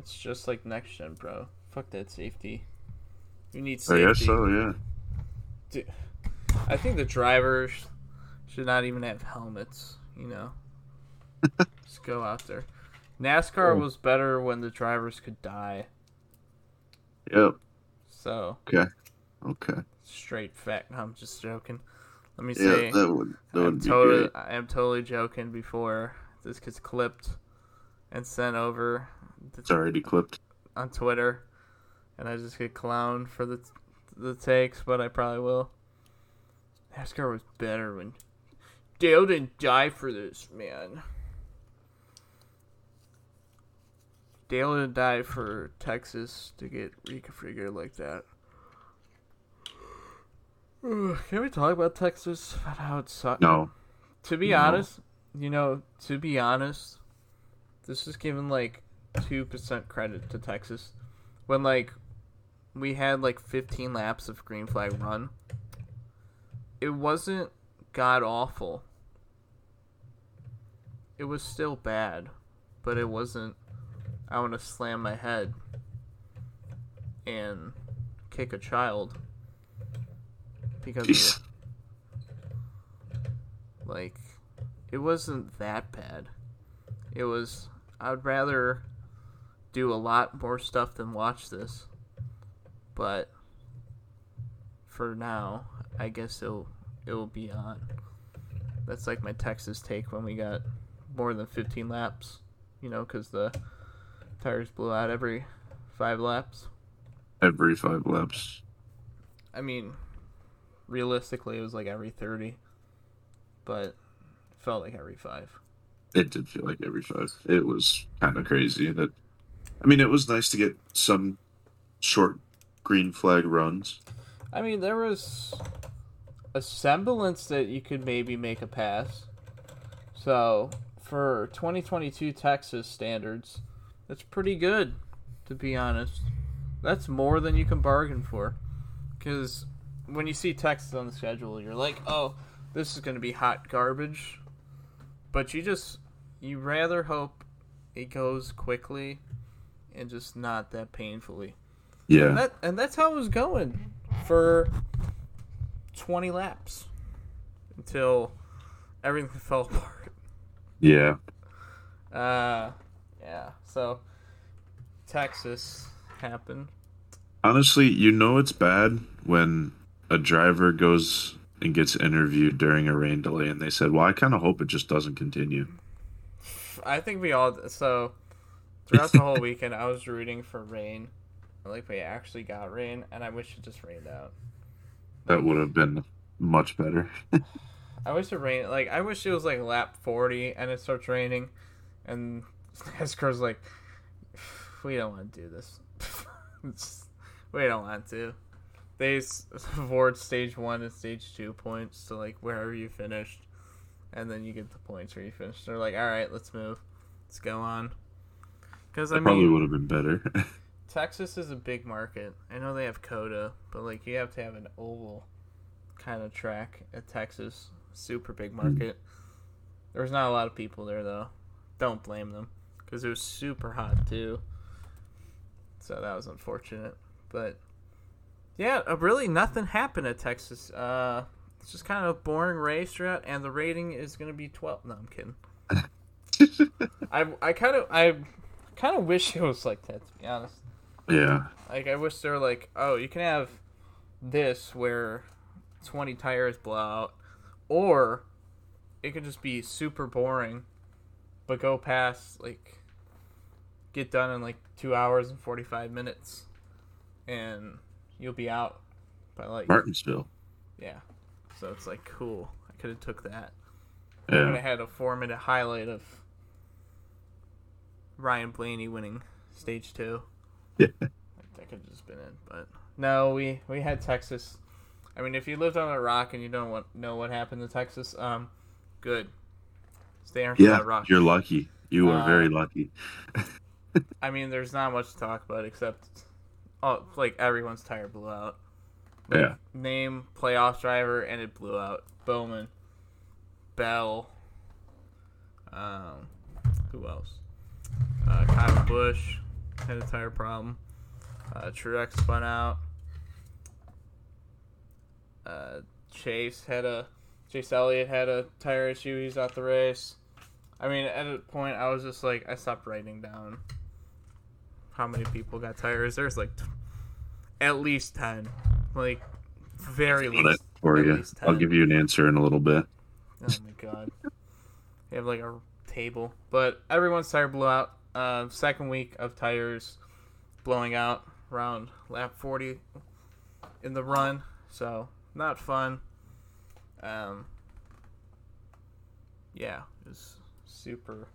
it's just like next gen, bro. Fuck that safety. You need oh, safety. I guess so. Yeah. Dude, I think the drivers should not even have helmets. You know, just go out there. NASCAR Oh. was better when the drivers could die. Yep. So Okay. Okay. straight fact. I'm just joking. Let me Yeah, say, that would that I'm would be totally, great. I am totally joking. Before this gets clipped and sent over It's already clipped. on Twitter, and I just get clowned for the the takes, but I probably will. NASCAR was better when Dale didn't die for this, man. Dale didn't die for Texas to get reconfigured like that. Can we talk about Texas? About how it sucks? No. To be No. honest, you know, to be honest, this is giving like two percent credit to Texas. When like we had like fifteen laps of green flag run. It wasn't god awful. It was still bad, but it wasn't I want to slam my head and kick a child because like it wasn't that bad it was i'd rather do a lot more stuff than watch this but for now i guess it'll it'll be on that's like my texas take when we got more than 15 laps you know because the tires blew out every five laps Every five laps. I mean, realistically, it was like every 30, but it felt like every five. It did feel like every five. It was kind of crazy. That. I mean, it was nice to get some short green flag runs. I mean, there was a semblance that you could maybe make a pass. So, for 2022 Texas standards, that's pretty good, to be honest. That's more than you can bargain for. Because when you see Texas on the schedule, you're like, oh, this is going to be hot garbage. But you just, you rather hope it goes quickly and just not that painfully. And, Yeah. that, and that's how it was going for 20 laps until everything fell apart. Yeah. Uh, yeah. So Texas happened. Honestly, you know it's bad when a driver goes and gets interviewed during a rain delay and they said, Well, I kind of hope it just doesn't continue. I think we all so throughout the whole weekend I was rooting for rain. Like we actually got rain, and I wish it just rained out. That would have been much better. I wish it rained. Like I wish it was like lap forty and it starts raining, and NASCAR's like, we don't want to do this. We don't want to. They award stage one and stage two points to like wherever you finished, and then you get the points where you finished. They're like, all right, let's move, let's go on. Because I That probably mean, would have been better. Texas is a big market. I know they have COTA, but like you have to have an oval kind of track at Texas. Super big market. There was not a lot of people there though. Don't blame them because it was super hot too. So that was unfortunate. But yeah, uh, really nothing happened at Texas. Uh, it's just kind of a boring race throughout, and the rating is going to be twelve. No, I'm kidding. I I kind of I kind of wish it was like that to be honest. yeah. Like I wish they were like, oh, you can have this where twenty tires blow out, or it could just be super boring, but go past like get done in like two hours and forty five minutes, and you'll be out by like Martinsville. yeah. So it's like cool. I could have took that. And I Yeah. had a four minute highlight of Ryan Blaney winning stage two. Yeah. That could have just been it, but no, we we had Texas. I mean, if you lived on a rock and you don't want, know what happened to Texas, um, good. Stay on Yeah. that rock. You're lucky. You are Uh, very lucky. I mean, there's not much to talk about except, oh, like everyone's tire blew out. Yeah. Name playoff driver and it blew out. Bowman, Bell. Um, who else? Uh, Kyle Busch had a tire problem. Uh, Truex spun out. Uh, Chase had a Chase Elliott had a tire issue. He's out the race. I mean, at a point, I was just like, I stopped writing down how many people got tires. There's like t- at least ten, like very least. for at you. least I'll give you an answer in a little bit. Oh my god. They have like a table. But everyone's tire blew out. Uh, second week of tires blowing out around lap 40 in the run. So, not fun. Um, yeah, it was super,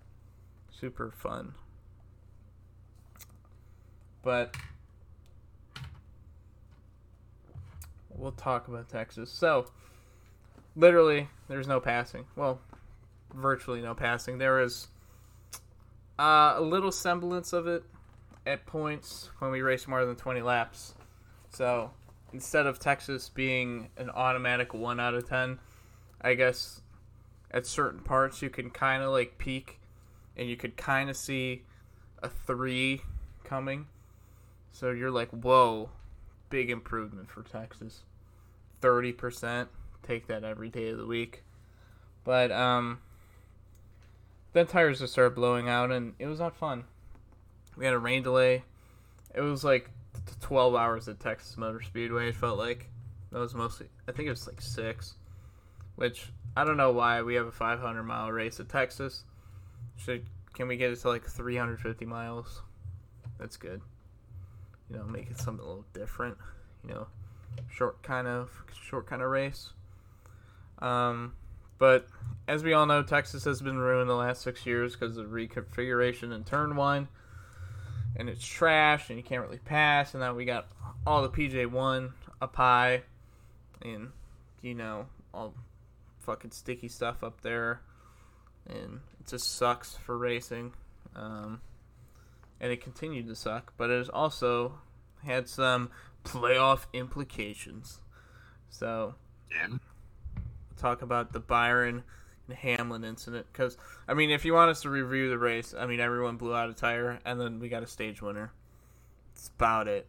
super fun. But we'll talk about Texas. So, literally there's no passing well virtually no passing there is uh, a little semblance of it at points when we race more than 20 laps. So instead of texas being an automatic 1 out of 10 i guess at certain parts you can kind of like peak and you could kind of see a 3 coming. So you're like whoa big improvement for texas. 30% take that every day of the week. But um then tires just started blowing out and it was not fun. We had a rain delay. It was like 12 hours at Texas Motor Speedway. It felt like that was mostly I think it was like 6, which I don't know why we have a 500 mile race at Texas. Should can we get it to like 350 miles? That's good. You know, make it something a little different, you know, short kind of short kind of race. Um, but as we all know, Texas has been ruined the last six years because of reconfiguration in turn one, and it's trash, and you can't really pass. And now we got all the PJ one up high, and you know all fucking sticky stuff up there, and it just sucks for racing. Um, and it continued to suck, but it has also had some playoff implications. So Yeah. talk about the Byron and Hamlin incident because I mean, if you want us to review the race, I mean, everyone blew out a tire, and then we got a stage winner. That's about it.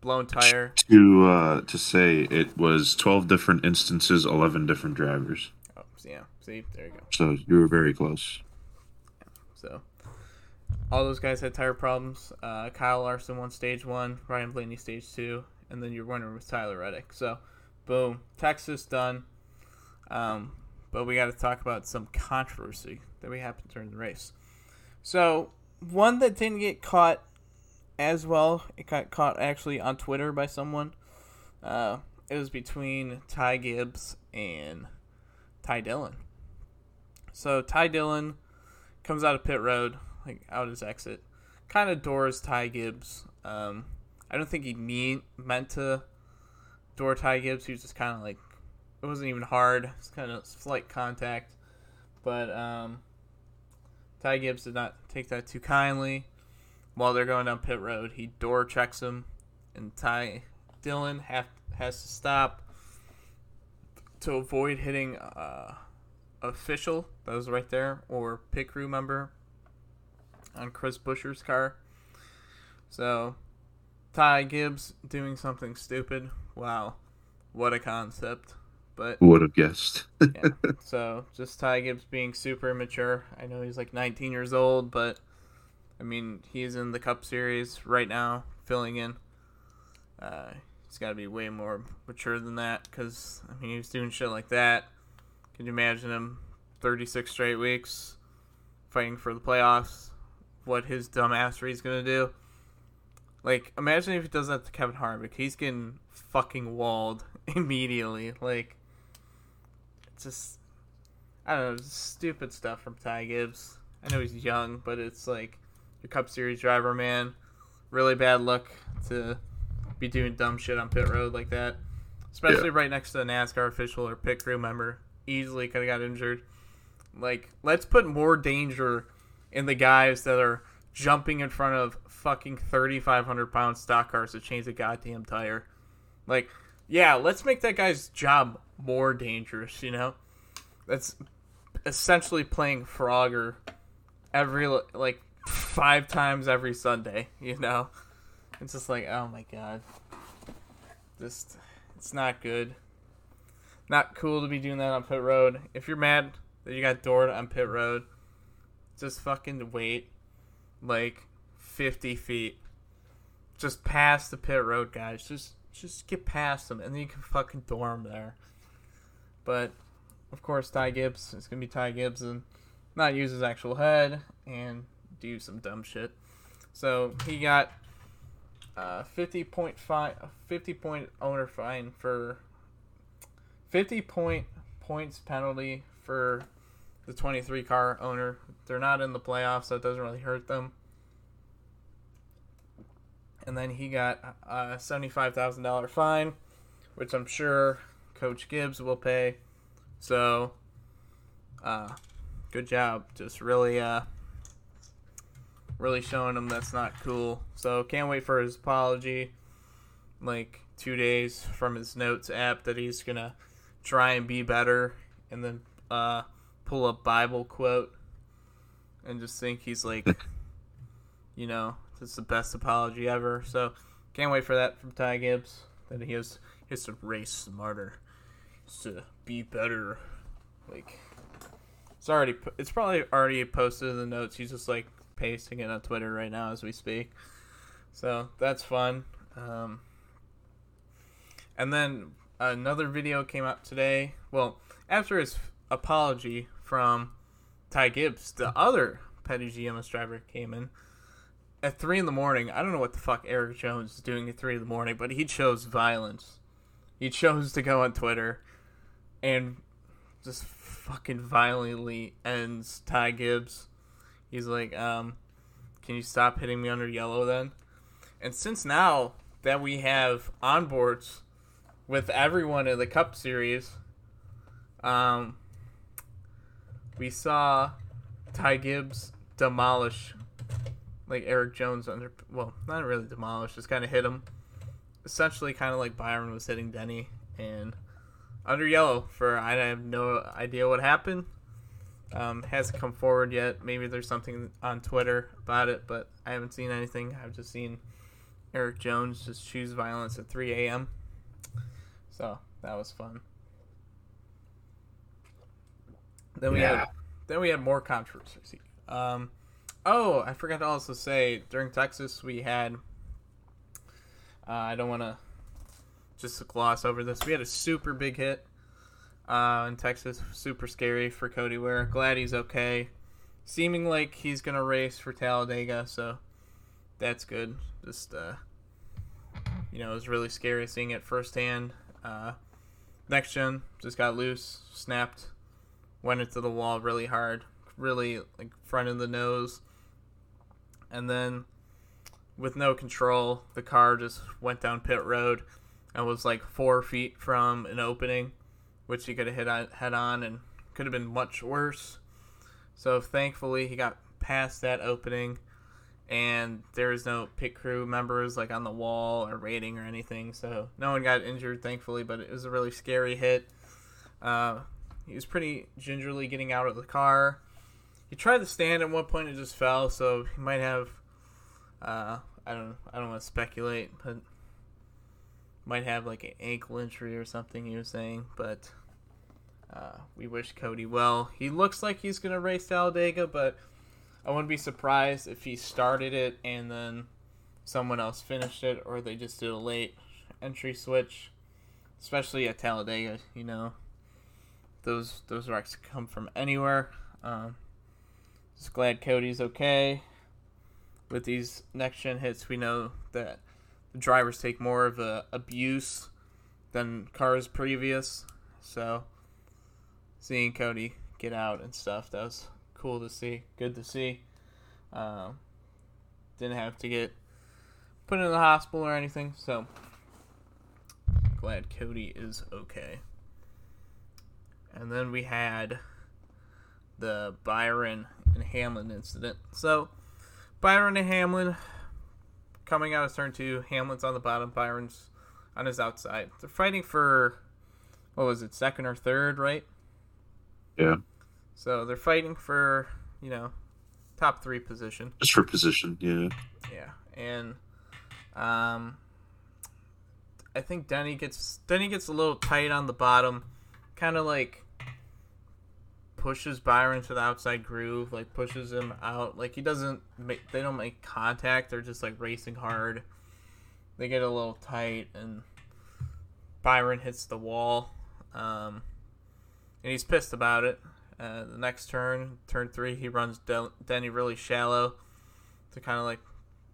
Blown tire. To uh, to say it was twelve different instances, eleven different drivers. Oh, yeah. See, there you go. So you were very close. So, all those guys had tire problems. Uh, Kyle Larson won stage one, Ryan Blaney stage two, and then your winner was Tyler Reddick. So, boom, Texas done. Um, but we got to talk about some controversy that we happened during the race. So, one that didn't get caught as well, it got caught actually on Twitter by someone. Uh, it was between Ty Gibbs and Ty Dillon. So, Ty Dillon comes out of pit road, like out his exit, kind of doors Ty Gibbs. Um, I don't think he mean meant to door Ty Gibbs. He was just kind of like it wasn't even hard. It's kind of slight contact, but um, Ty Gibbs did not take that too kindly. While they're going down pit road, he door checks him, and Ty Dillon have, has to stop to avoid hitting. Uh, official that was right there or pit crew member on Chris Buescher's car. So Ty Gibbs doing something stupid. Wow. What a concept. But Who would have guessed? yeah. So just Ty Gibbs being super immature. I know he's like 19 years old, but I mean, he's in the Cup Series right now, filling in. Uh, he's got to be way more mature than that because, I mean, he was doing shit like that. Can you imagine him 36 straight weeks fighting for the playoffs? What his dumbassery is going to do? Like, imagine if he does that to Kevin Harvick. He's getting fucking walled immediately. Like, just, I don't know, stupid stuff from Ty Gibbs. I know he's young, but it's like, your Cup Series driver, man. Really bad luck to be doing dumb shit on pit road like that. Especially Yeah. right next to a NASCAR official or pit crew member. Easily could have got injured. Like, let's put more danger in the guys that are jumping in front of fucking 3,500 pound stock cars to change a goddamn tire. Like, yeah, let's make that guy's job more dangerous, you know? That's essentially playing Frogger every, like, five times every Sunday. You know, it's just like, oh my god, just it's not good. Not cool to be doing that on pit road. If you're mad that you got doored on pit road, just fucking wait like 50 feet. Just past the pit road, guys. Just just get past them, and then you can fucking dorm there. But of course, Ty Gibbs. It's gonna be Ty Gibbs and not use his actual head and do some dumb shit. So he got uh, 50 point fine, 50 point owner fine for 50 point points penalty for the 23 car owner. They're not in the playoffs, so it doesn't really hurt them. And then he got a $75,000 fine, which I'm sure Coach Gibbs will pay. So, uh, good job. Just really, uh, really showing him that's not cool. So, can't wait for his apology. Like, two days from his notes app that he's gonna try and be better and then uh, pull a Bible quote and just think he's like, you know, it's the best apology ever. So can't wait for that from Ty Gibbs. Then he has he has to race smarter, has to be better. Like it's already it's probably already posted in the notes. He's just like pasting it on Twitter right now as we speak. So that's fun. Um, and then another video came out today. Well, after his apology from Ty Gibbs, the other Petty GMS driver came in at three in the morning. I don't know what the fuck Erik Jones is doing at three in the morning, but he chose violence. He chose to go on Twitter and just fucking violently ends Ty Gibbs. He's like, um, can you stop hitting me under yellow then? And since now that we have onboards with everyone in the Cup Series, um, we saw Ty Gibbs demolish like Erik Jones under well, not really demolished, just kind of hit him. Essentially, kind of like Byron was hitting Denny and under yellow for I have no idea what happened. Um, hasn't come forward yet. Maybe there's something on Twitter about it, but I haven't seen anything. I've just seen Erik Jones just choose violence at 3 a.m. So that was fun. Then we yeah. had then we had more controversy. Um, oh, I forgot to also say during Texas we had. Uh, I don't want to just gloss over this. We had a super big hit uh, in Texas. Super scary for Cody Ware. Glad he's okay. Seeming like he's gonna race for Talladega, so that's good. Just uh, you know, it was really scary seeing it firsthand. Uh, next gen just got loose, snapped, went into the wall really hard, really like front of the nose, and then with no control, the car just went down pit road and was like four feet from an opening, which he could have hit on, head on and could have been much worse. So thankfully, he got past that opening and there was no pit crew members like on the wall or rating or anything, so no one got injured, thankfully. But it was a really scary hit. Uh, he was pretty gingerly getting out of the car. He tried to stand at one point, it just fell, so he might have. Uh, I don't. I don't want to speculate, but might have like an ankle injury or something. He was saying, but uh, we wish Cody well. He looks like he's gonna race Talladega, but I wouldn't be surprised if he started it and then someone else finished it, or they just did a late entry switch. Especially at Talladega, you know, those those wrecks come from anywhere. Um, just glad Cody's okay. With these next gen hits, we know that the drivers take more of a abuse than cars previous. So seeing Cody get out and stuff, that was cool to see. Good to see. Um, didn't have to get put in the hospital or anything, so glad Cody is okay. And then we had the Byron and Hamlin incident. So Byron and Hamlin coming out of turn two. Hamlin's on the bottom. Byron's on his outside. They're fighting for what was it, second or third, right? Yeah. So they're fighting for, you know, top three position. Just for position, yeah. Yeah, and um, I think Denny gets Denny gets a little tight on the bottom, kind of like pushes Byron to the outside groove, like pushes him out. Like he doesn't make they don't make contact. They're just like racing hard. They get a little tight, and Byron hits the wall, um, and he's pissed about it. Uh, the next turn, turn three, he runs Den- Denny really shallow to kind of like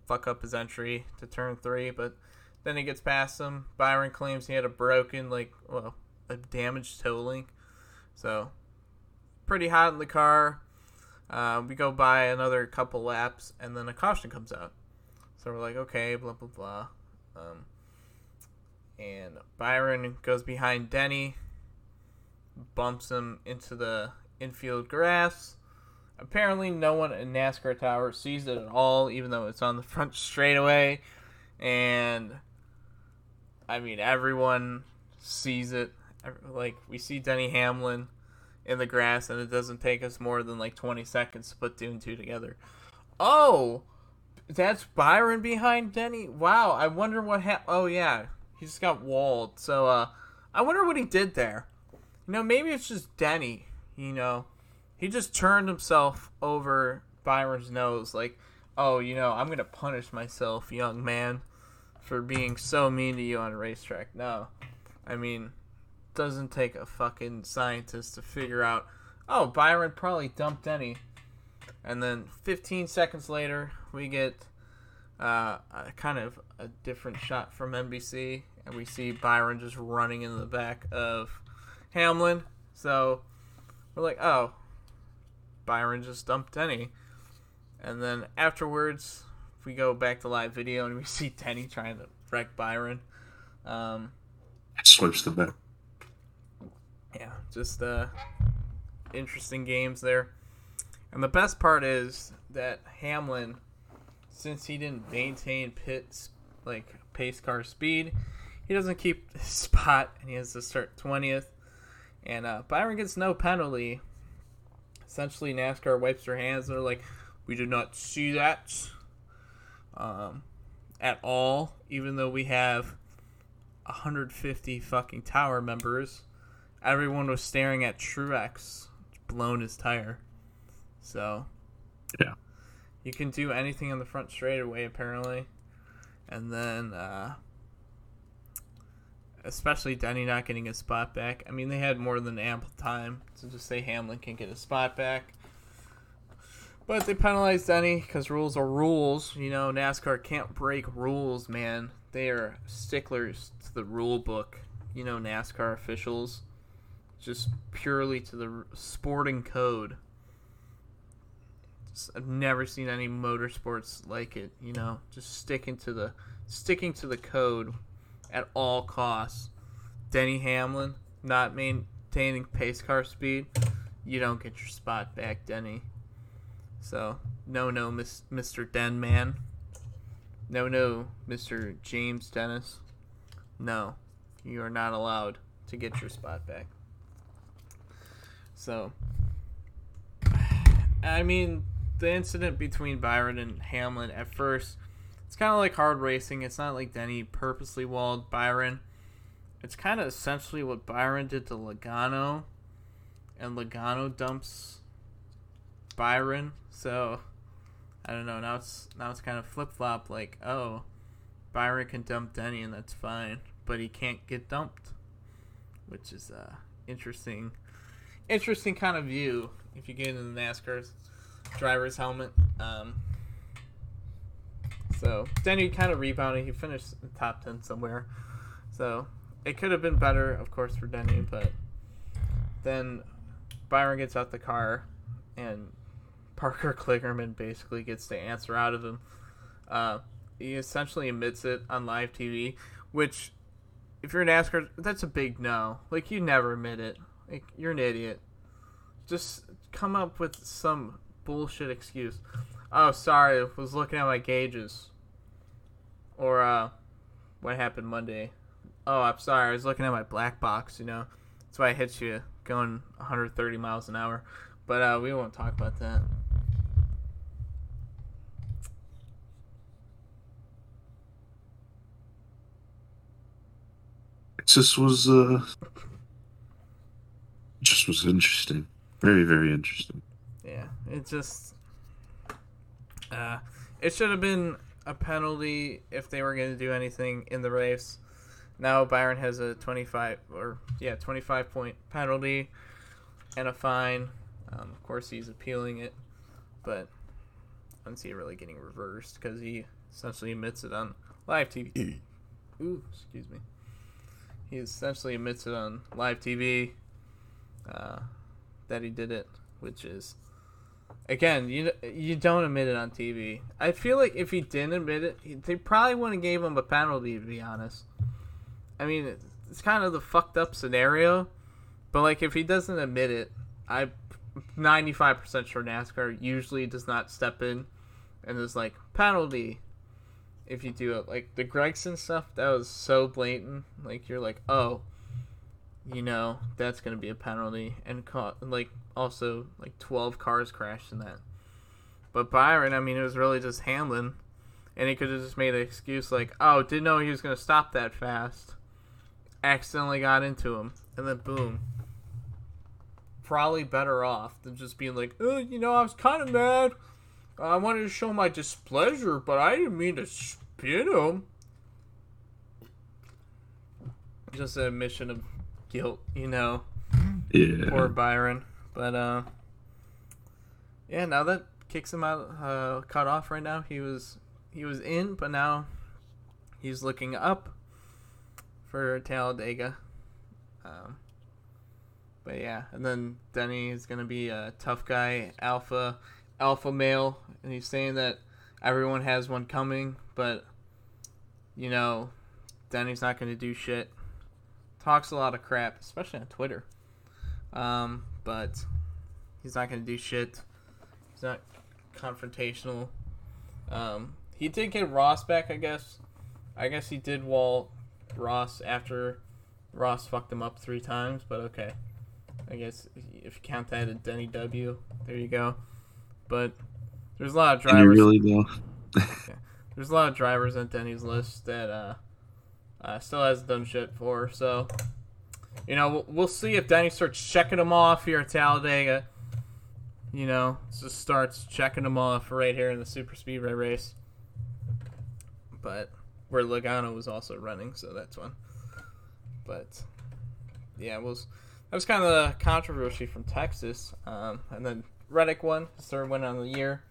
fuck up his entry to turn three, but then he gets past him. Byron claims he had a broken, like, well, a damaged toe link. So, pretty hot in the car. Uh, we go by another couple laps, and then a caution comes out. So we're like, okay, blah, blah, blah. Um, and Byron goes behind Denny, bumps him into the infield grass. Apparently, no one in NASCAR Tower sees it at all, even though it's on the front straightaway. And I mean, everyone sees it. Like, we see Denny Hamlin in the grass, and it doesn't take us more than like 20 seconds to put two and two together. Oh, that's Byron behind Denny? Wow, I wonder what happened. Oh, yeah, he just got walled. So, uh, I wonder what he did there. You know, maybe it's just Denny, you know he just turned himself over Byron's nose, like, oh, you know, I'm gonna punish myself, young man, for being so mean to you on a racetrack. No, I mean, doesn't take a fucking scientist to figure out. Oh, Byron probably dumped Denny, and then 15 seconds later, we get uh, a kind of a different shot from NBC, and we see Byron just running in the back of Hamlin. So we're like, oh, Byron just dumped Denny. And then afterwards, we go back to live video and we see Denny trying to wreck Byron. Um, Swipes the bet. Yeah, just uh, interesting games there. And the best part is that Hamlin, since he didn't maintain pits like pace car speed, he doesn't keep his spot and he has to start twentieth. And uh, Byron gets no penalty essentially NASCAR wipes their hands. They're like, we did not see that um, at all, even though we have 150 fucking tower members. Everyone was staring at Truex blown his tire. So, yeah, you can do anything on the front straightaway apparently, and then uh, especially Denny not getting his spot back. I mean, they had more than ample time to just say Hamlin can get his spot back. But they penalized Denny because rules are rules. You know, NASCAR can't break rules, man. They are sticklers to the rule book. You know, NASCAR officials. Just purely to the sporting code. Just, I've never seen any motorsports like it. You know, just sticking to the sticking to the code at all costs. Denny Hamlin not maintaining pace car speed, you don't get your spot back, Denny. So, no, no, Miss, Mr. Denman. No, no, Mr. James Dennis. No, you are not allowed to get your spot back. So, I mean, the incident between Byron and Hamlin at first it's kind of like hard racing. It's not like Denny purposely walled Byron. It's kind of essentially what Byron did to Logano, and Logano dumps Byron. So I don't know. Now it's now it's kind of flip flop. Like oh, Byron can dump Denny and that's fine, but he can't get dumped, which is uh interesting, interesting kind of view if you get into the NASCAR's driver's helmet. Um, so Denny kind of rebounded. He finished top ten somewhere. So it could have been better, of course, for Denny. But then Byron gets out the car, and Parker Kligerman basically gets the answer out of him. Uh, he essentially admits it on live TV, which, if you're an NASCAR, that's a big no. Like you never admit it. Like you're an idiot. Just come up with some bullshit excuse. Oh, sorry, I was looking at my gauges. Or uh, what happened Monday? Oh, I'm sorry, I was looking at my black box. You know, that's why I hit you going 130 miles an hour. But uh, we won't talk about that. This was uh just was interesting. Very very interesting. Yeah, it just uh, it should have been a penalty if they were going to do anything in the race. Now Byron has a 25 or yeah 25 point penalty and a fine. Um, of course, he's appealing it, but I don't see it really getting reversed because he essentially admits it on live TV. Ooh, excuse me. He essentially admits it on live TV uh, that he did it, which is again you you don't admit it on TV. I feel like if he didn't admit it, they probably wouldn't gave him a penalty. To be honest, I mean it's kind of the fucked up scenario, but like if he doesn't admit it, I 95% sure NASCAR usually does not step in and is like penalty if you do it. Like the Gragson stuff, that was so blatant. Like you're like, oh, you know, that's gonna be a penalty, and ca- like also like 12 cars crashed in that. But Byron, I mean, it was really just Hamlin, and he could have just made an excuse like, oh, didn't know he was gonna stop that fast, accidentally got into him, and then boom. Probably better off than just being like, oh, you know, I was kind of mad. I wanted to show my displeasure, but I didn't mean to spin him. Just an admission of guilt, you know. Yeah. Poor Byron. But uh Yeah, now that kicks him out uh cut off right now. He was he was in, but now he's looking up for Talladega. Um but yeah, and then Denny is gonna be a tough guy, alpha alpha male, and he's saying that everyone has one coming, but you know, Denny's not gonna do shit. Talks a lot of crap, especially on Twitter. Um, but he's not gonna do shit. He's not confrontational. Um, he did get Ross back, I guess. I guess he did wall Ross after Ross fucked him up three times, but okay. I guess if you count that as Denny W, there you go. But there's a lot of drivers. really though? There's a lot of drivers on Denny's list that uh, uh still hasn't done shit for. So, you know, we'll, we'll see if Denny starts checking them off here at Talladega. You know, just starts checking them off right here in the super speedway race. But where Logano was also running, so that's one. But yeah, was that was kind of the controversy from Texas, um, and then Reddick won his third win on the year.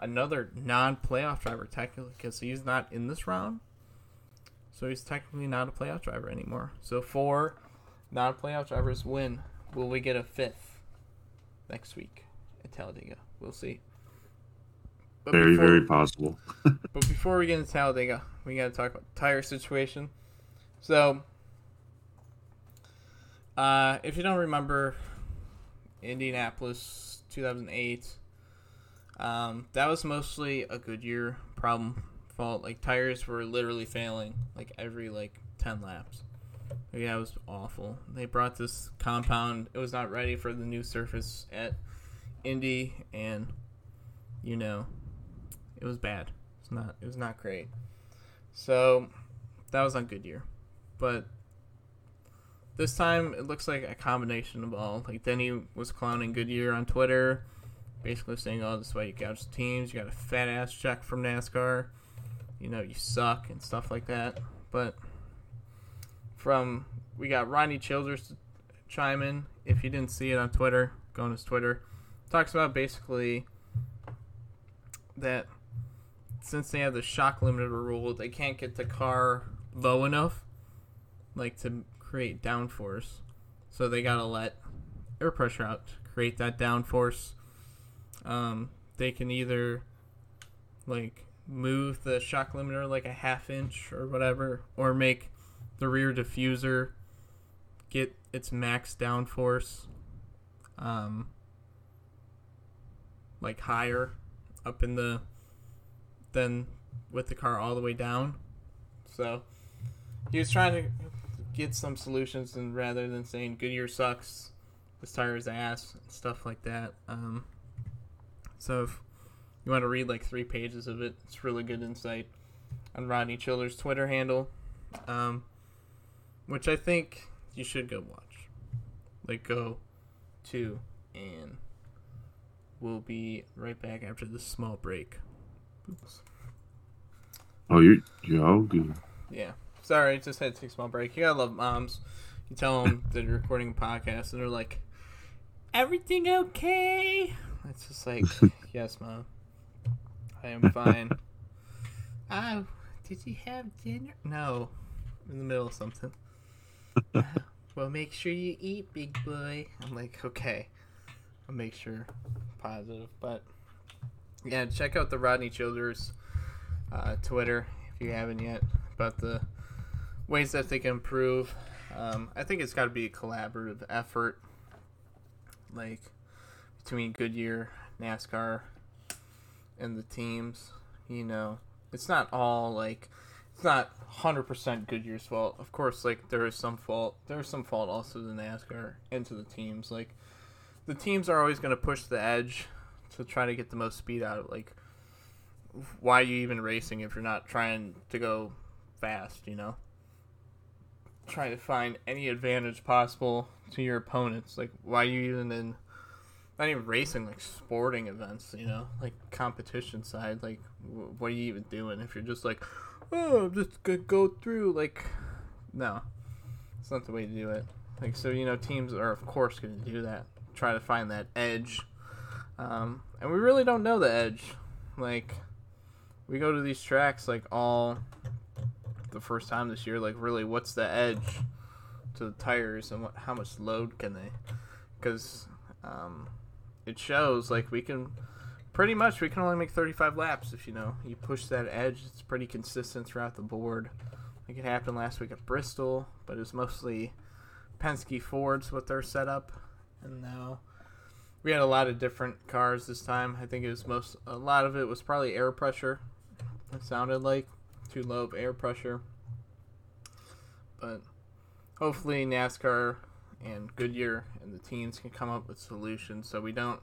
Another non-playoff driver technically because he's not in this round, so he's technically not a playoff driver anymore. So four non-playoff drivers win. Will we get a fifth next week at Talladega? We'll see. But Very before- very possible. but before we get into Talladega, we got to talk about the tire situation. So, uh, if you don't remember, Indianapolis 2008, um, that was mostly a Goodyear problem fault. Like tires were literally failing like every like 10 laps. Yeah, it was awful. They brought this compound. It was not ready for the new surface at Indy, and you know, it was bad. It's not. It was not great. So that was on Goodyear, but this time it looks like a combination of all. Like Denny was clowning Goodyear on Twitter, basically saying, "Oh, this is why you gouge teams. You got a fat ass check from NASCAR. You know, you suck and stuff like that." But from we got Rodney Childers chime in. If you didn't see it on Twitter, go on his Twitter. Talks about basically that since they have the shock limiter rule, they can't get the car low enough, like to create downforce. So they gotta let air pressure out to create that downforce. Um, they can either like move the shock limiter like a half inch or whatever, or make the rear diffuser get its max downforce, um, like higher up in the than with the car all the way down. So he was trying to get some solutions, and rather than saying Goodyear sucks, this tire is ass, and stuff like that. Um, so if you want to read like three pages of it, it's really good insight on Rodney Childers' Twitter handle. Um, which I think you should go watch. Like go to and we'll be right back after this small break. Oops. Oh, you're you're all good. Yeah. Sorry, just had to take a small break. You gotta love moms. You tell them that you're recording a podcast, and they're like, "Everything okay?" It's just like, "Yes, mom, I am fine." oh, did you have dinner? No, in the middle of something. Uh, well, make sure you eat, big boy. I'm like, okay, I'll make sure. Positive, but yeah, check out the Rodney Childers uh, Twitter if you haven't yet about the ways that they can improve. Um, I think it's got to be a collaborative effort, like between Goodyear, NASCAR, and the teams. You know, it's not all like it's not hundred percent Goodyear's fault. Of course, like there is some fault. There is some fault also to NASCAR and to the teams. Like the teams are always going to push the edge to try to get the most speed out of like why are you even racing if you're not trying to go fast, you know? Trying to find any advantage possible to your opponents. Like, why are you even in, not even racing, like sporting events, you know? Like, competition side. Like, what are you even doing if you're just like, oh, I'm just gonna go through? Like, no. It's not the way to do it. Like, so, you know, teams are, of course, gonna do that. Try to find that edge. Um, and we really don't know the edge. Like, we go to these tracks like all the first time this year. Like, really, what's the edge to the tires and what, how much load can they? Because um, it shows like we can pretty much we can only make 35 laps if you know you push that edge. It's pretty consistent throughout the board. Like it happened last week at Bristol, but it was mostly Penske Fords with their setup, and now we had a lot of different cars this time. I think it was most a lot of it was probably air pressure it sounded like too low of air pressure. But hopefully NASCAR and Goodyear and the teams can come up with solutions so we don't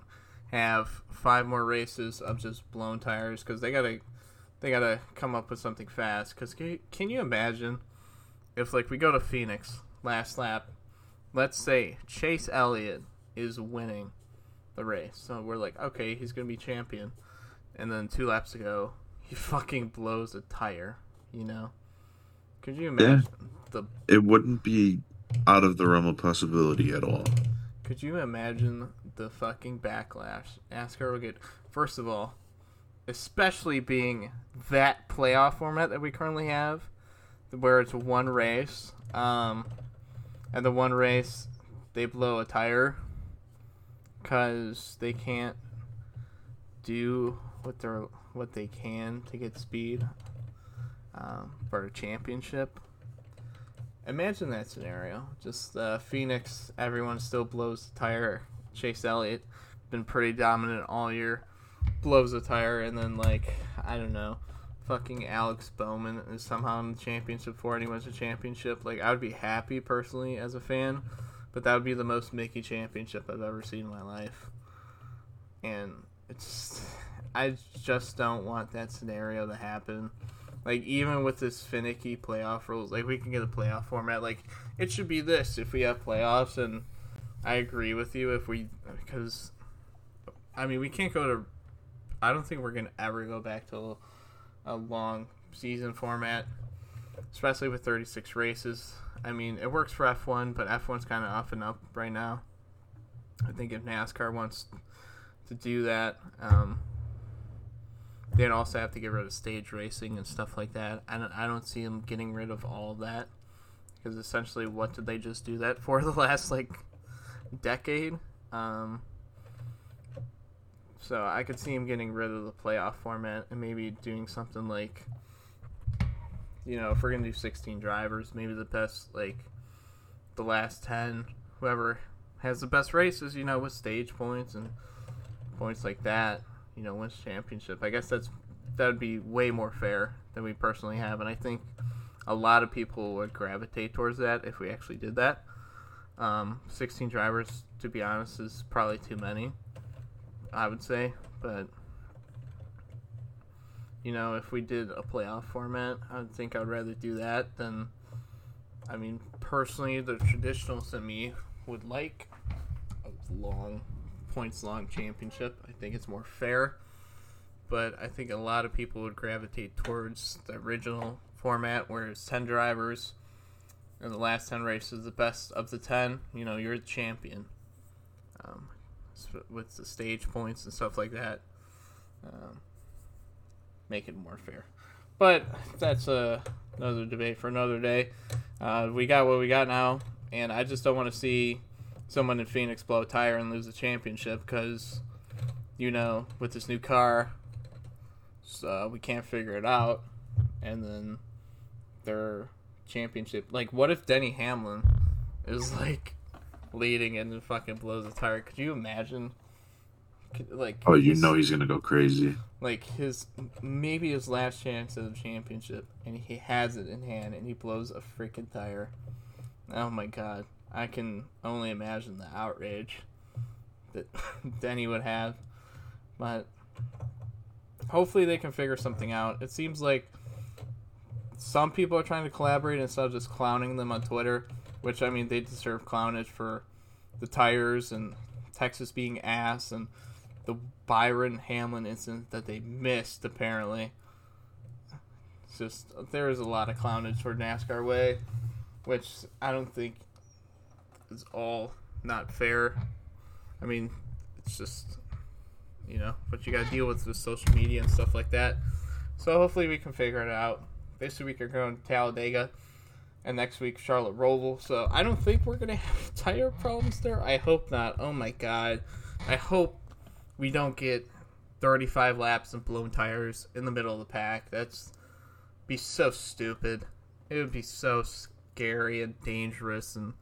have five more races of just blown tires because they gotta they gotta come up with something fast. Because can, can you imagine if like we go to Phoenix last lap, let's say Chase Elliott is winning the race, so we're like, okay, he's gonna be champion, and then two laps ago he fucking blows a tire, you know? Could you imagine yeah. the It wouldn't be out of the realm of possibility at all. Could you imagine the fucking backlash NASCAR will get first of all, especially being that playoff format that we currently have, where it's one race, um, and the one race they blow a tire because they can't do what they're what they can to get speed um, for a championship. Imagine that scenario. Just uh, Phoenix, everyone still blows the tire. Chase Elliott been pretty dominant all year, blows a tire, and then like I don't know, fucking Alex Bowman is somehow in the championship before he wins a championship. Like I would be happy personally as a fan, but that would be the most Mickey championship I've ever seen in my life. And it's I just don't want that scenario to happen. Like even with this finicky playoff rules, like we can get a playoff format. Like it should be this if we have playoffs, and I agree with you if we because I mean we can't go to. I don't think we're gonna ever go back to a, long season format, especially with 36 races. I mean it works for F1, but F1's kind of up and up right now. I think if NASCAR wants to do that. Um, They'd also have to get rid of stage racing and stuff like that. I don't, I don't see them getting rid of all of that because essentially, what did they just do that for the last like decade? Um, so I could see him getting rid of the playoff format and maybe doing something like, you know, if we're gonna do 16 drivers, maybe the best like the last 10, whoever has the best races, you know, with stage points and points like that you know wins championship. I guess that's that would be way more fair than we personally have, and I think a lot of people would gravitate towards that if we actually did that. Um, 16 drivers, to be honest, is probably too many. I would say, but you know, if we did a playoff format, I would think I'd rather do that than I mean, personally, the traditionalists in me would like a long, points long championship. I think it's more fair. But I think a lot of people would gravitate towards the original format where it's 10 drivers and the last 10 races, the best of the 10, you know, you're the champion. Um, with the stage points and stuff like that. Um, make it more fair. But that's uh, another debate for another day. Uh, we got what we got now, and I just don't want to see someone in Phoenix blow a tire and lose the championship because, you know, with this new car, so uh, we can't figure it out, and then their championship. Like, what if Denny Hamlin is like leading and then fucking blows a tire? Could you imagine? Like, oh, you know he's gonna go crazy. Like his maybe his last chance at the championship, and he has it in hand, and he blows a freaking tire. Oh my god, I can only imagine the outrage that Denny would have. But hopefully they can figure something out. It seems like some people are trying to collaborate instead of just clowning them on Twitter, which I mean they deserve clownage for the tires and Texas being ass and the Byron Hamlin incident that they missed apparently. It's just there is a lot of clownage for NASCAR way, which I don't think is all not fair. I mean, it's just you know, but you got to deal with the social media and stuff like that. So hopefully we can figure it out. This week we're going to Talladega, and next week Charlotte Roval. So I don't think we're gonna have tire problems there. I hope not. Oh my god, I hope we don't get 35 laps and blown tires in the middle of the pack. That's be so stupid. It would be so scary and dangerous, and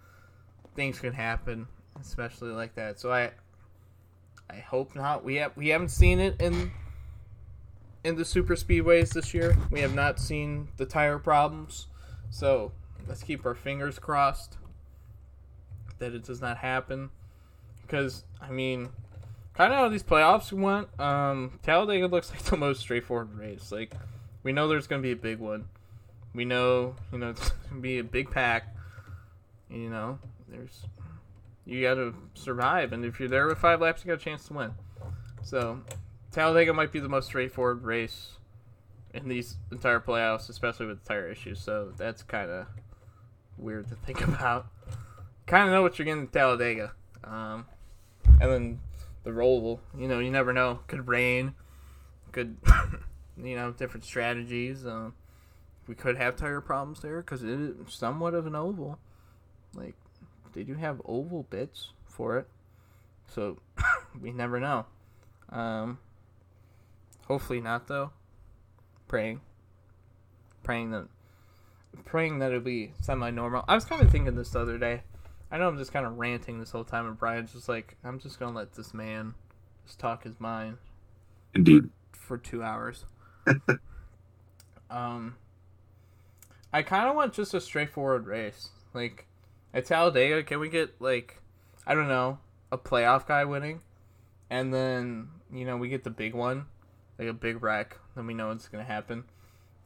things can happen, especially like that. So I, I hope not. We have we haven't seen it in in the super speedways this year. We have not seen the tire problems. So let's keep our fingers crossed that it does not happen. Because I mean, kind of how these playoffs went. Um, Talladega looks like the most straightforward race. Like we know there's going to be a big one. We know you know it's going to be a big pack. You know, there's you got to survive, and if you're there with five laps, you got a chance to win. So Talladega might be the most straightforward race in these entire playoffs, especially with tire issues. So that's kind of weird to think about. Kind of know what you're getting in Talladega, um, and then the Roval. You know, you never know. Could rain. Could you know different strategies. Um, we could have tire problems there because it is somewhat of an oval. Like, did you have oval bits for it? So we never know. Um, Hopefully not though. Praying. Praying that praying that it'll be semi normal. I was kinda thinking this the other day. I know I'm just kinda ranting this whole time and Brian's just like, I'm just gonna let this man just talk his mind. Indeed. For, for two hours. um I kinda want just a straightforward race. Like at Talladega, can we get like I don't know, a playoff guy winning? And then, you know, we get the big one like a big wreck, then we know it's gonna happen.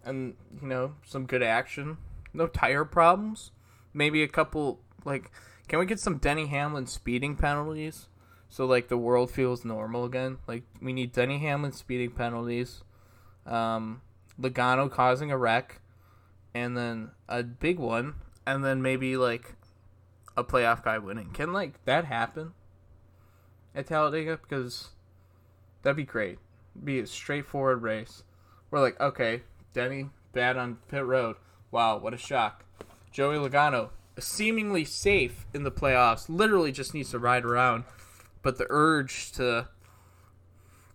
And you know, some good action. No tire problems. Maybe a couple like can we get some Denny Hamlin speeding penalties? So like the world feels normal again. Like we need Denny Hamlin speeding penalties. Um Logano causing a wreck and then a big one and then maybe like a playoff guy winning. Can like that happen at Talladega? Because that'd be great be a straightforward race. We're like, okay, Denny bad on pit road. Wow, what a shock. Joey Logano, seemingly safe in the playoffs, literally just needs to ride around, but the urge to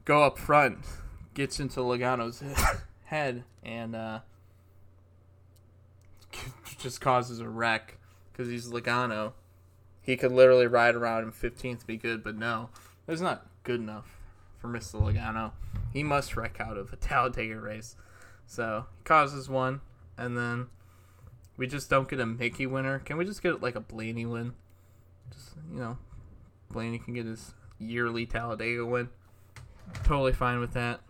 go up front gets into Logano's head and uh, just causes a wreck because he's Logano. He could literally ride around in 15th, be good, but no, that's not good enough for Mr. Logano. He must wreck out of a Talladega race. So he causes one, and then we just don't get a Mickey winner. Can we just get like a Blaney win? Just you know, Blaney can get his yearly Talladega win. Totally fine with that.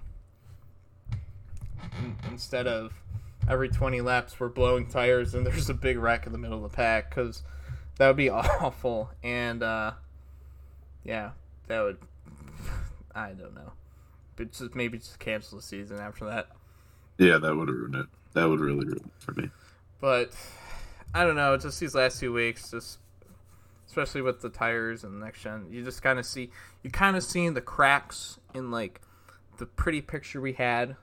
Instead of, every 20 laps we're blowing tires and there's a big wreck in the middle of the pack because that would be awful. And uh, yeah, that would. I don't know, but just maybe just cancel the season after that. Yeah, that would ruin it. That would really ruin it for me. But I don't know. Just these last two weeks, just especially with the tires and the next gen, you just kind of see you kind of seeing the cracks in like the pretty picture we had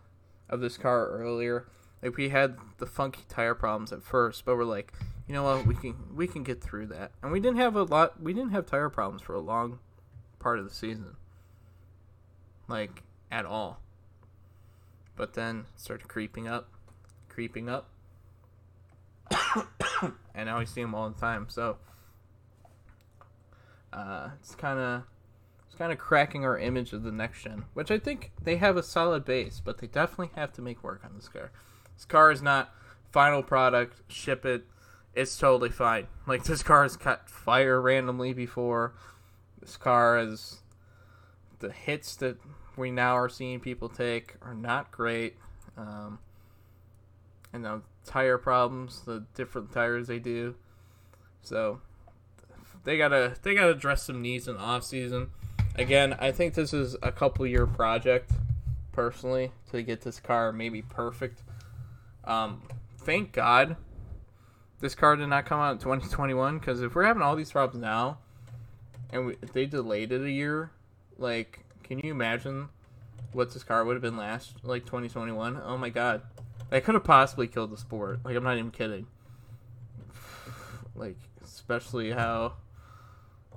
of this car earlier. Like we had the funky tire problems at first, but we're like, you know what, we can we can get through that. And we didn't have a lot. We didn't have tire problems for a long part of the season, like at all. But then started creeping up, creeping up, and now we see them all the time. So uh, it's kind of it's kind of cracking our image of the next gen, which I think they have a solid base, but they definitely have to make work on this car. This car is not final product. Ship it. It's totally fine. Like this car has caught fire randomly before. This car has the hits that we now are seeing people take are not great. Um, and the tire problems, the different tires they do. So they gotta they gotta address some needs in off season. Again, I think this is a couple year project, personally, to get this car maybe perfect. Um, thank God this car did not come out in 2021 because if we're having all these problems now, and we, they delayed it a year, like, can you imagine what this car would have been last, like 2021? Oh my God, that could have possibly killed the sport. Like, I'm not even kidding. Like, especially how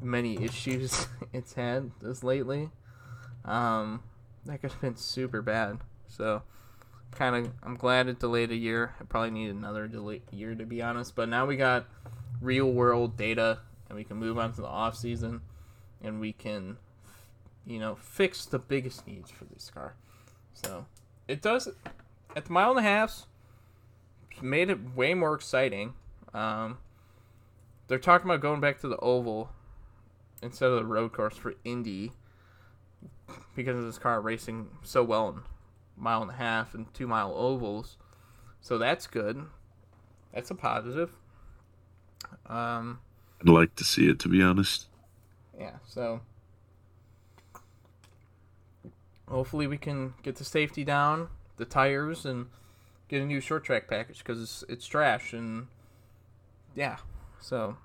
many issues it's had this lately. Um, that could have been super bad. So, kind of, I'm glad it delayed a year. I probably need another delay year to be honest. But now we got real world data, and we can move on to the off season, and we can, you know, fix the biggest needs for this car. So, it does at the mile and a half. Made it way more exciting. Um, they're talking about going back to the oval instead of the road course for Indy because of this car racing so well in mile and a half and two mile ovals. So that's good. That's a positive. Um, I'd like to see it, to be honest. yeah, so hopefully we can get the safety down, the tires, and get a new short track package because it's, it's trash. And yeah, so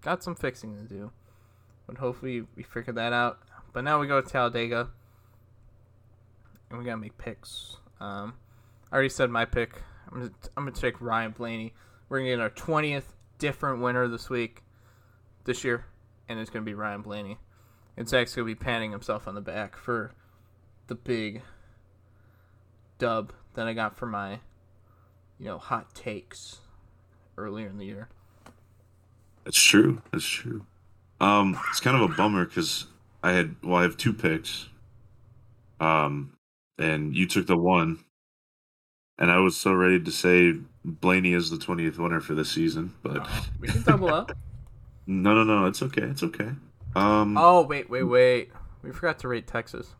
got some fixing to do. But hopefully we figure that out. But now we go to Talladega. And we gotta make picks. Um, I already said my pick. I'm gonna I'm gonna take Ryan Blaney. We're gonna get our twentieth different winner this week, this year, and it's gonna be Ryan Blaney. And Zach's gonna be patting himself on the back for the big dub that I got for my, you know, hot takes earlier in the year. That's true. That's true. Um, it's kind of a bummer because I had well, I have two picks. Um, and you took the one, and I was so ready to say Blaney is the twentieth winner for this season, but We can double up. no, no, no, it's okay, it's okay. Um, Oh wait, wait, wait. We forgot to rate Texas.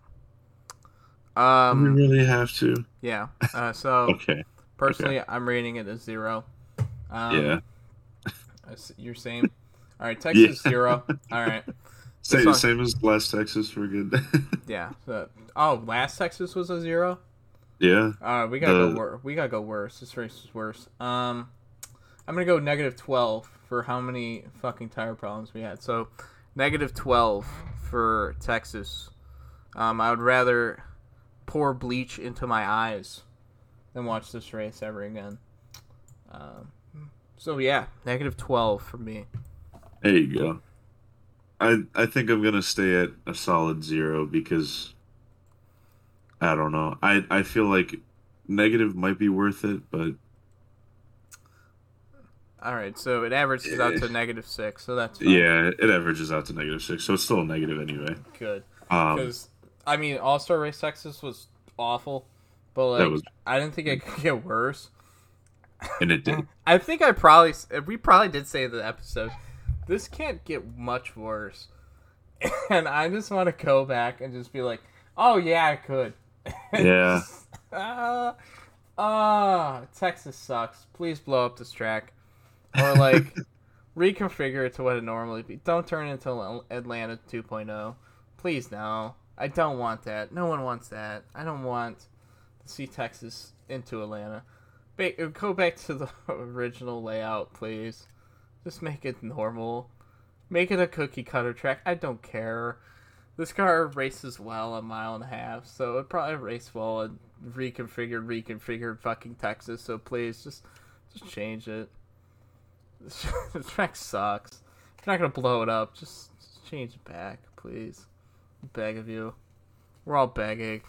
we Um, really have to. yeah. Uh, so Okay, personally, I'm rating it a zero. Um, yeah. You're saying, all right, Texas zero. All right, Same, fine. same as last Texas. We're good. yeah. So, oh, last Texas was a zero. yeah, All right, we gotta The- go worse. We gotta go worse. This race is worse. Um, I'm gonna go negative twelve for how many fucking tire problems we had. So, negative twelve for Texas. Um, I would rather pour bleach into my eyes than watch this race ever again. Um, so yeah, negative twelve for me. there you go. I I think I'm gonna stay at a solid zero because I don't know. I I feel like negative might be worth it, but All right, so it averages out to negative six, so that's fine. yeah, it averages out to negative six, so it's still a negative anyway. good. Um, Because I mean, All Star Race Texas was awful, but like was- I didn't think it could get worse. and it did. I think I probably we probably did say the episode this can't get much worse, and I just want to go back and just be like, oh yeah, I could. Yeah. uh, Ah, Texas sucks. Please blow up this track, or like reconfigure it to what it normally be. Don't turn it into Atlanta 2.0. Please no. I don't want that. No one wants that. I don't want to see Texas into Atlanta. Ba- go back to the original layout, please. Just make it normal. Make it a cookie cutter track. I don't care. This car races well a mile and a half, so it probably race well and reconfigured, reconfigured fucking Texas. So please, just just change it. the track sucks. You're not gonna blow it up. Just, just change it back, please. I beg of you. We're all begging.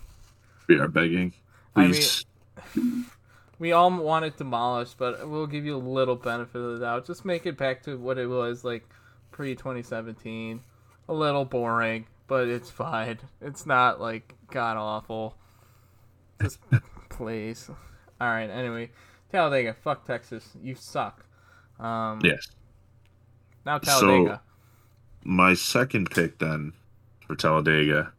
We are begging. Please. I mean, we all want it demolished, but we'll give you a little benefit of the doubt. Just make it back to what it was like pre 2017. A little boring, but it's fine. It's not like god awful. Just please. All right. Anyway, Talladega. Fuck Texas. You suck. Um, yes. Now Talladega. So, my second pick then for Talladega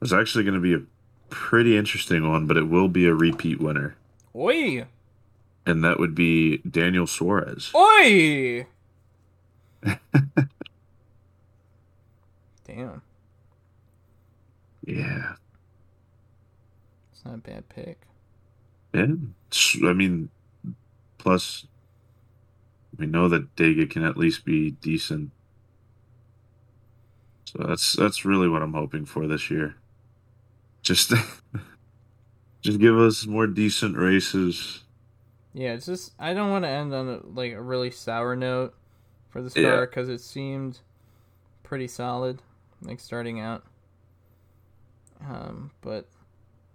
is actually going to be a pretty interesting one, but it will be a repeat winner. Oi. And that would be Daniel Suarez. Oi. Damn. Yeah. It's not a bad pick. Yeah. I mean, plus, we know that Dega can at least be decent. So that's that's really what I'm hoping for this year. Just just give us more decent races. Yeah, it's just I don't want to end on a, like a really sour note for this car because it seemed pretty solid, like starting out. Um, but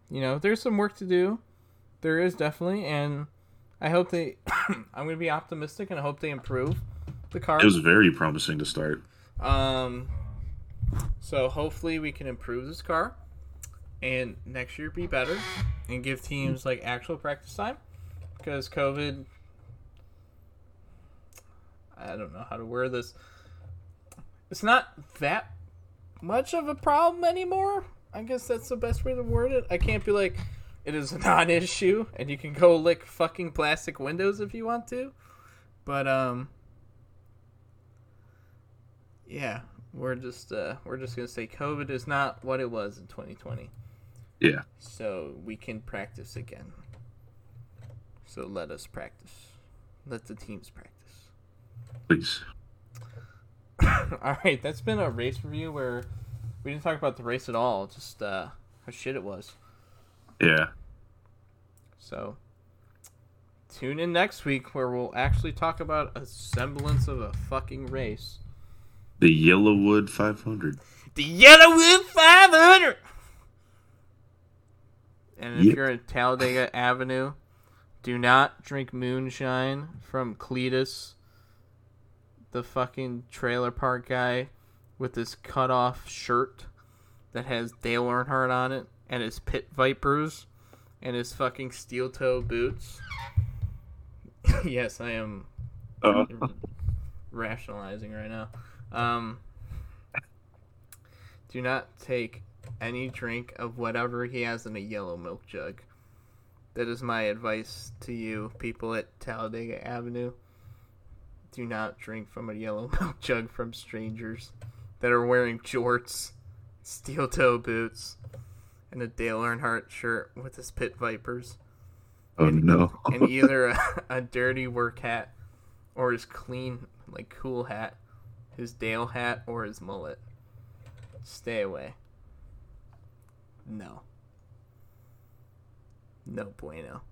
you know, there's some work to do. There is definitely, and I hope they. I'm going to be optimistic, and I hope they improve the car. It was very promising to start. Um, so hopefully we can improve this car, and next year be better, and give teams like actual practice time, because COVID. I don't know how to word this. It's not that much of a problem anymore. I guess that's the best way to word it. I can't be like, it is a non-issue, and you can go lick fucking plastic windows if you want to. But um, yeah, we're just uh, we're just gonna say COVID is not what it was in 2020. Yeah. So we can practice again. So let us practice. Let the teams practice. Please. all right, that's been a race review where we didn't talk about the race at all. Just uh, how shit it was. Yeah. So tune in next week where we'll actually talk about a semblance of a fucking race. The YellaWood 500. The YellaWood 500. And if Yep. you're in Talladega Avenue, do not drink moonshine from Cletus, the fucking trailer park guy with his cut off shirt that has Dale Earnhardt on it and his pit vipers and his fucking steel toe boots. yes, I am Uh, rationalizing right now. Um, do not take any drink of whatever he has in a yellow milk jug. That is my advice to you, people at Talladega Avenue. Do not drink from a yellow milk jug from strangers that are wearing jorts, steel toe boots, and a Dale Earnhardt shirt with his pit vipers oh no. and either a, a dirty work hat or his clean, like cool hat, his Dale hat, or his mullet. Stay away. No. No bueno.